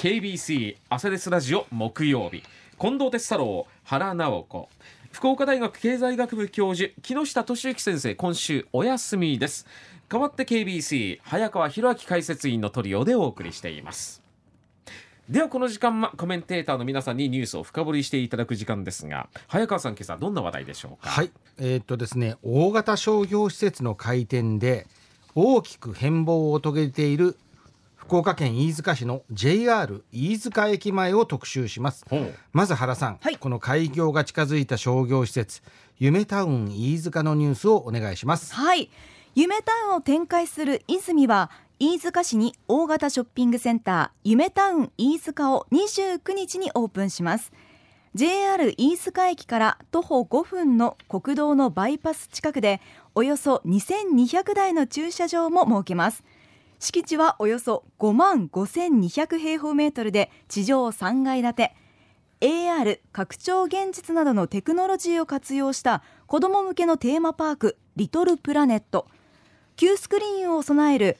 KBC 朝ですラジオ木曜日。近藤哲太郎原直子。福岡大学経済学部教授木下俊之先生今週お休みです。代わって KBC 早川博明解説員のトリオでお送りしています。ではこの時間はコメンテーターの皆さんにニュースを深掘りしていただく時間ですが早川さん今朝どんな話題でしょうか？はい。えー、っとですね大型商業施設の開店で大きく変貌を遂げている福岡県飯塚市の JR 飯塚駅前を特集します。まず原さん、はい、この開業が近づいた商業施設夢タウン飯塚のニュースをお願いします。はい。夢タウンを展開する泉は飯塚市に大型ショッピングセンター夢タウン飯塚を29日にオープンします。JR 飯塚駅から徒歩5分の国道のバイパス近くでおよそ2200台の駐車場も設けます敷地はおよそ5万5200平方メートルで地上3階建て。AR 拡張現実などのテクノロジーを活用した子ども向けのテーマパークリトルプラネット。旧スクリーンを備える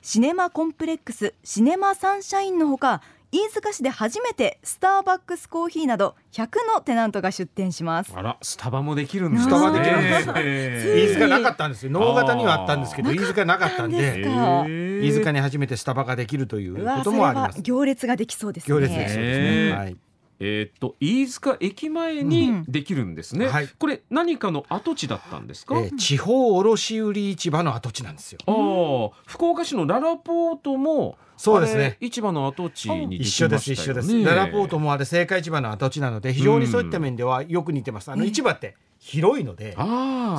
シネマコンプレックスシネマサンシャインのほか飯塚市で初めてスターバックスコーヒーなど100のテナントが出店します。あらスタバもできるんですスタバできるんです、飯塚なかったんですよ。能型にはあったんですけど飯塚なかったんで。飯塚に初めてスタバができるということもあります。行列ができそうです、ね、行列できそうですね、はいえー、っと飯塚駅前にできるんですね、うんはい、これ何かの跡地だったんですか、えー、地方卸売市場の跡地なんですよ。ああ福岡市のララポートもそうですね。市場の跡地に、ね、一緒です一緒です。ララポートもあれ青果市場の跡地なので非常にそういった面ではよく似てます、あの市場って広いので、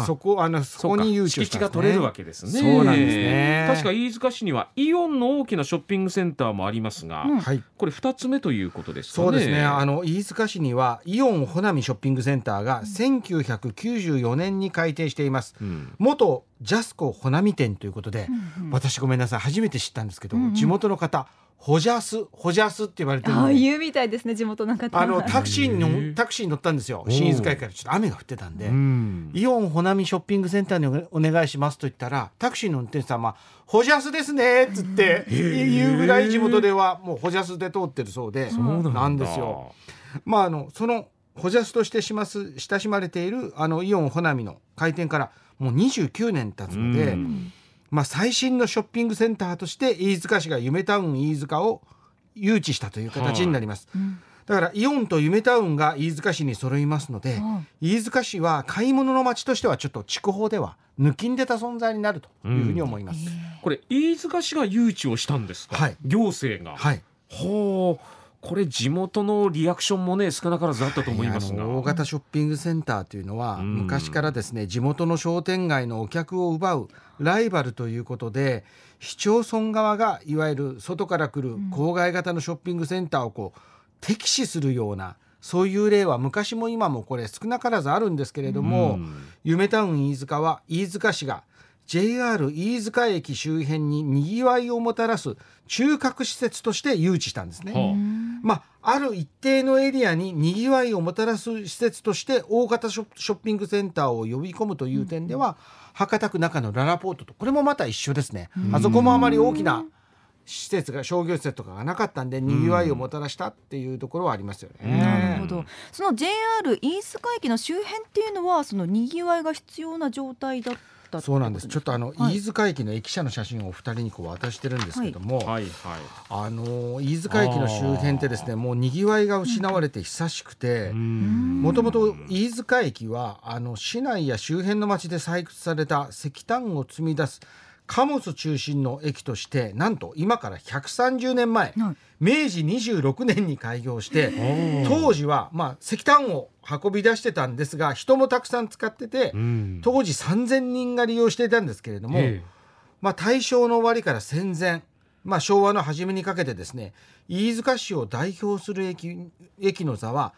そこあのそこに誘致、ね、敷地が取れるわけですね。そうなんですね。確か飯塚市にはイオンの大きなショッピングセンターもありますが、うん、これ二つ目ということですかね。そうですね。あの飯塚市にはイオン穂波ショッピングセンターが1994年に開店しています。うん、元ジャスコ穂波店ということで、うんうん、私ごめんなさい初めて知ったんですけど、うんうん、地元の方ホジャスホジャスって言われてるああ言うみたいですね地元の方。あのタクシーにタクシーに乗ったんですよ。新津海からちょっと雨が降ってたんで。イオン穂波ショッピングセンターにお願いしますと言ったらタクシーの運転手さんは「ホジャスですね」っつって言うぐらい地元ではもうホジャスで通ってるそうでなんですよ。まああのそのホジャスとしてします親しまれているあのイオン穂波の開店からもう29年経つので。まあ、最新のショッピングセンターとして飯塚市が夢タウン飯塚を誘致したという形になります。はいうんだからイオンと夢タウンが飯塚市に揃いますので、飯塚市は買い物の街としてはちょっと筑豊では抜きんでた存在になるというふうに思います。うん、これ飯塚市が誘致をしたんですか？はい、行政が。はい。ほう。これ地元のリアクションもね少なからずあったと思いますが、大型ショッピングセンターというのは、昔からですね地元の商店街のお客を奪うライバルということで市町村側がいわゆる外から来る郊外型のショッピングセンターをこう敵視するようなそういう例は昔も今もこれ少なからずあるんですけれども、夢タウン飯塚は飯塚市が JR 飯塚駅周辺ににぎわいをもたらす中核施設として誘致したんですね。まあ、ある一定のエリアににぎわいをもたらす施設として大型ショッピングセンターを呼び込むという点では、博多区中のララポートとこれもまた一緒ですね。あそこもあまり大きな施設が商業施設とかがなかったんでにぎわいをもたらしたっていうところはありますよね。なるほど。その JR 飯塚駅の周辺っていうのはそのにぎわいが必要な状態だったったそうなんです。ちょっとあの、はい、飯塚駅の駅舎の写真をお二人にこう渡してるんですけども、はい。はい、あの飯塚駅の周辺ってですねもうにぎわいが失われて久しくてもともと飯塚駅はあの市内や周辺の町で採掘された石炭を積み出す貨物中心の駅としてなんと今から130年前、はい、明治26年に開業して当時は、まあ、石炭を運び出してたんですが人もたくさん使ってて、うん、当時3,000人が利用していたんですけれども、まあ、大正の終わりから戦前、まあ、昭和の初めにかけてですね飯塚市を代表する駅駅の座は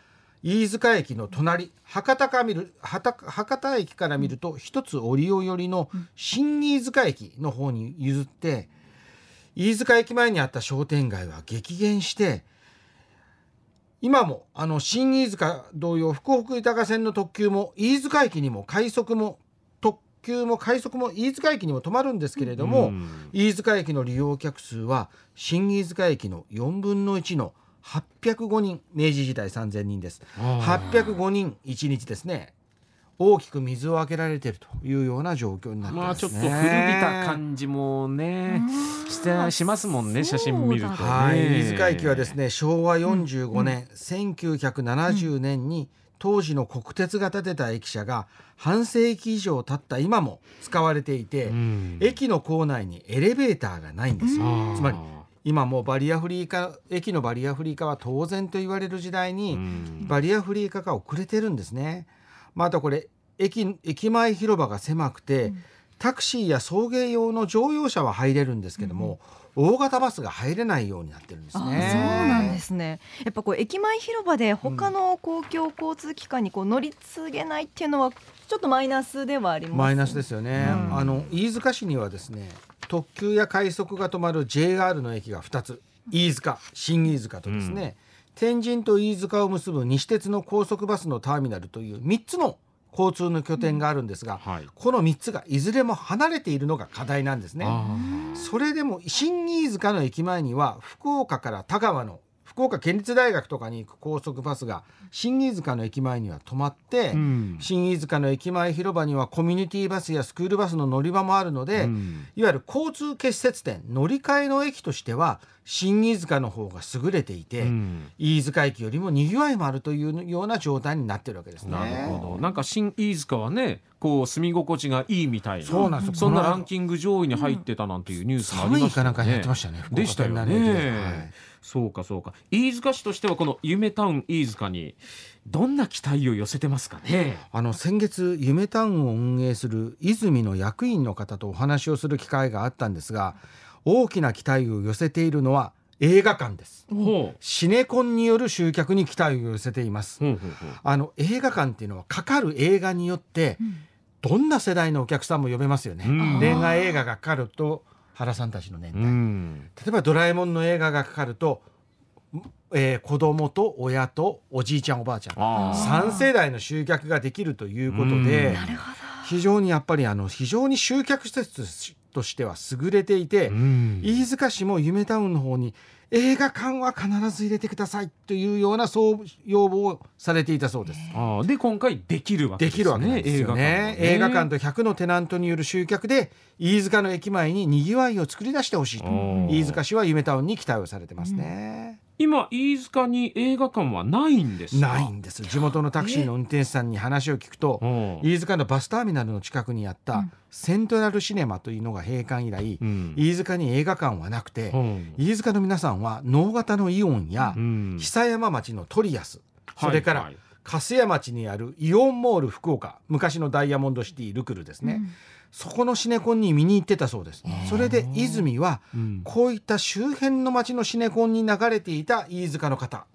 飯塚駅の隣博多か見る博多駅から見ると一つ折尾寄りの新飯塚駅の方に譲って飯塚駅前にあった商店街は激減して今もあの新飯塚同様福北豊線の特急も飯塚駅にも快速も特急も快速も飯塚駅にも止まるんですけれども、うん、飯塚駅の利用客数は新飯塚駅の4分の1の805人明治時代3000人です。805人1日ですね。大きく水をあけられているというような状況になってます、ね、まあちょっと古びた感じもねしてしますもんね写真見ると、ね、はい、飯塚駅はですね昭和45年、うん、1970年に当時の国鉄が建てた駅舎が半世紀以上経った今も使われていて、うん、駅の構内にエレベーターがないんです。よ。つまり今もバリアフリー化駅のバリアフリー化は当然と言われる時代に、バリアフリー化が遅れてるんですね。またこれ駅駅前広場が狭くて、タクシーや送迎用の乗用車は入れるんですけども、大型バスが入れないようになってるんですね。そうなんですね。やっぱこう駅前広場で他の公共交通機関にこう乗り継げないっていうのはちょっとマイナスではあります、ね、マイナスですよね。うん、あの飯塚市にはですね、特急や快速が止まる JR の駅が2つ、飯塚、新飯塚とですね、うん、天神と飯塚を結ぶ西鉄の高速バスのターミナルという3つの交通の拠点があるんですが、うんはい、この3つがいずれも離れているのが課題なんですね。それでも新飯塚の駅前には福岡から田川の福岡県立大学とかに行く高速バスが新飯塚の駅前には止まって、うん、新飯塚の駅前広場にはコミュニティバスやスクールバスの乗り場もあるので、うん、いわゆる交通結節点乗り換えの駅としては新飯塚の方が優れていて、うん、飯塚駅よりもにぎわいもあるというような状態になってるわけですね。なるほどなんか新飯塚はねこう住み心地がいいみたいなそうなんそんなランキング上位に入ってたなんていうニュースもありましたね。かなんかやってましたね。でしたよね。はいそうかそうか。飯塚市としてはこの夢タウン飯塚にどんな期待を寄せてますかね？あの先月夢タウンを運営する泉の役員の方とお話をする機会があったんですが大きな期待を寄せているのは映画館です。シネコンによる集客に期待を寄せています。あの映画館っていうのはかかる映画によって、どんな世代のお客さんも呼べますよね、恋愛映画がかかると原さんたちの年代、うん、例えば「ドラえもん」の映画がかかると、えー、子供と親とおじいちゃんおばあちゃん3世代の集客ができるということで非常にやっぱりあの非常に集客施設としては優れていて、飯塚市も夢タウンの方に映画館は必ず入れてくださいというようなそう要望をされていたそうです。あで今回できるわけですね。できるわけですよね。映画館と100のテナントによる集客で飯塚の駅前ににぎわいを作り出してほしいと飯塚市は夢タウンに期待をされてますね。うん、今飯塚に映画館はないんですないんです。地元のタクシーの運転手さんに話を聞くと飯塚のバスターミナルの近くにあったセントラルシネマというのが閉館以来、うん、飯塚に映画館はなくて、うん、飯塚の皆さんは能型のイオンや、久山町のトリアスそれから、粕屋町にあるイオンモール福岡昔のダイヤモンドシティルクルですね、うん、そこのシネコンに見に行ってたそうです。それで泉はこういった周辺の町のシネコンに流れていた飯塚の方。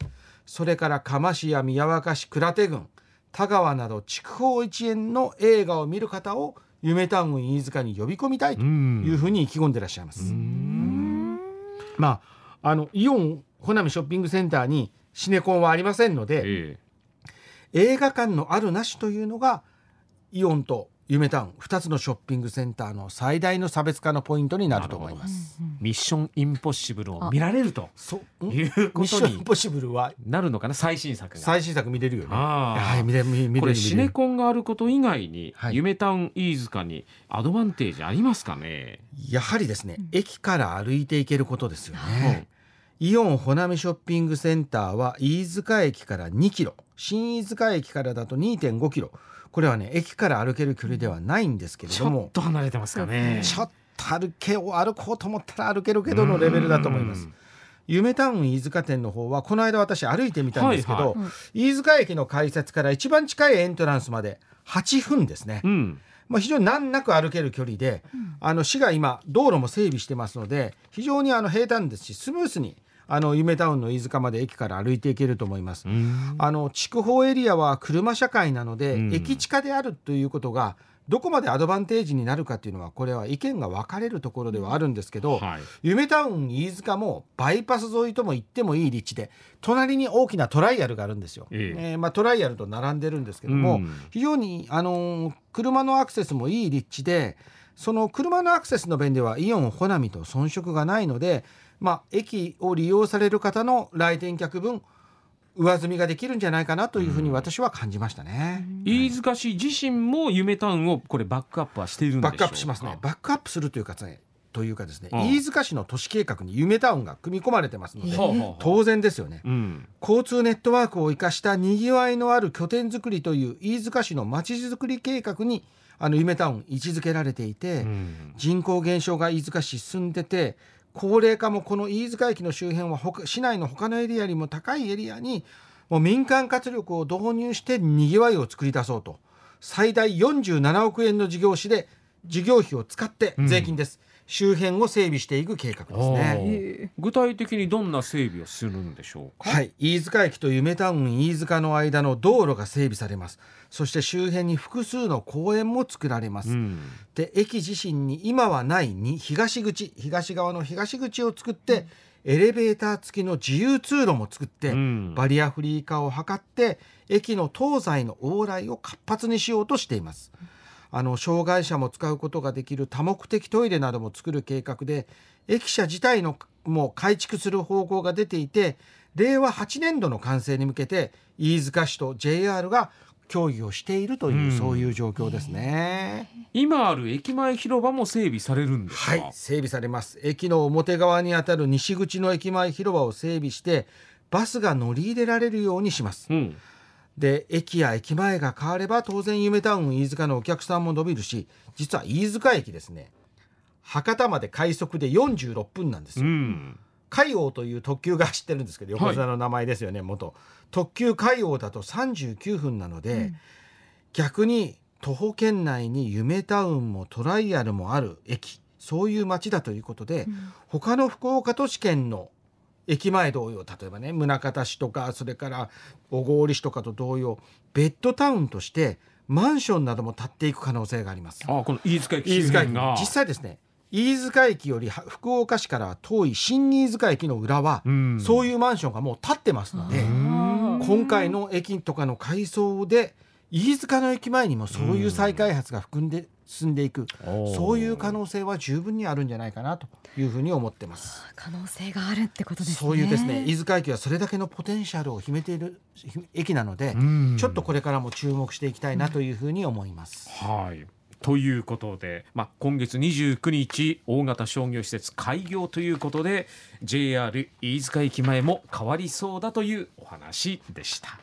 それから釜市や宮若市倉手郡田川など筑豊一円の映画を見る方を夢タウン飯塚に呼び込みたいというふうに意気込んでらっしゃいます。まああのイオン穂波ショッピングセンターにシネコンはありませんので、え。映画館のあるなしというのがイオンと夢タウン2つのショッピングセンターの最大の差別化のポイントになると思います。ミッションインポッシブルを見られるということにインポッシブルはなるのかな？最新作最新作見れるよね。はい、見れ見れこれシネコンがあること以外に、はい、夢タウン飯塚にアドバンテージありますかね？やはりですね、駅から歩いていけることですよね。イオン穂波ショッピングセンターは飯塚駅から2キロ新飯塚駅からだと2.5キロこれはね駅から歩ける距離ではないんですけれどもちょっと離れてますかね。ちょっと歩けを歩こうと思ったら歩けるけどのレベルだと思います。夢タウン飯塚店の方はこの間私歩いてみたんですけど、はいはい、飯塚駅の改札から一番近いエントランスまで8分ですね。うん。まあ、非常に難なく歩ける距離で、うん、あの市が今道路も整備してますので非常にあの平坦ですしスムースにあの夢タウンの飯塚まで駅から歩いていけると思います。あの筑豊エリアは車社会なので、駅地下であるということがどこまでアドバンテージになるかっていうのはこれは意見が分かれるところではあるんですけど、はい、夢タウン飯塚もバイパス沿いとも言ってもいい立地で隣に大きなトライアルがあるんですよ。ええ。ー、まあ、トライアルと並んでるんですけども、うん、非常に、あのー、車のアクセスもいい立地でその車のアクセスの便ではイオンホナミと遜色がないので、まあ、駅を利用される方の来店客分上積みができるんじゃないかなというふうに私は感じましたね、飯塚市自身も夢タウンをこれバックアップはしているんバックアップしますね。バックアップするというかねというかですね、飯塚市の都市計画に夢タウンが組み込まれてますので、当然ですよね、うん、交通ネットワークを生かしたにぎわいのある拠点づくりという飯塚市のまちづくり計画にあの夢タウン位置づけられていて、うん、人口減少が飯塚市進んでて高齢化もこの飯塚駅の周辺は市内の他のエリアよりも高いエリアにもう民間活力を導入してにぎわいを作り出そうと最大47億円の事業費で事業費を使って税金です、うん周辺を整備していく計画ですね。具体的にどんな整備をするんでしょうか？はい。飯塚駅と夢タウン飯塚の間の道路が整備されます。そして周辺に複数の公園も作られます、うん、で駅自身に今はないに東口東側の東口を作って、エレベーター付きの自由通路も作って、うん、バリアフリー化を図って駅の東西の往来を活発にしようとしています。あの障害者も使うことができる多目的トイレなども作る計画で駅舎自体のもう改築する方向が出ていて令和8年度の完成に向けて飯塚市と JR が協議をしているという、うん、そういう状況ですね。今ある駅前広場も整備されるんですはい、整備されます。駅の表側にあたる西口の駅前広場を整備してバスが乗り入れられるようにします。うんで駅や駅前が変われば当然夢タウン飯塚のお客さんも伸びるし実は飯塚駅ですね。博多まで快速で46分なんですよ。うん。海王という特急が走ってるんですけど横綱の名前ですよね、はい、元。特急海王だと39分なので、うん、逆に徒歩圏内に夢タウンもトライアルもある駅。そういう街だということで、うん、他の福岡都市圏の駅前同様例えばね宗像市とかそれから小郡市とかと同様ベッドタウンとしてマンションなども建っていく可能性があります。あこの飯塚駅飯塚駅。実際ですね飯塚駅より福岡市から遠い新飯塚駅の裏は、うん、そういうマンションがもう建ってますので今回の駅とかの改装で飯塚の駅前にもそういう再開発が含んで進んでいく、そういう可能性は十分にあるんじゃないかなというふうに思ってます。可能性があるってことですね。そういうですね。飯塚駅はそれだけのポテンシャルを秘めている駅なのでちょっとこれからも注目していきたいなというふうに思います、はい。ということで、まあ、今月29日大型商業施設開業ということで JR 飯塚駅前も変わりそうだというお話でした。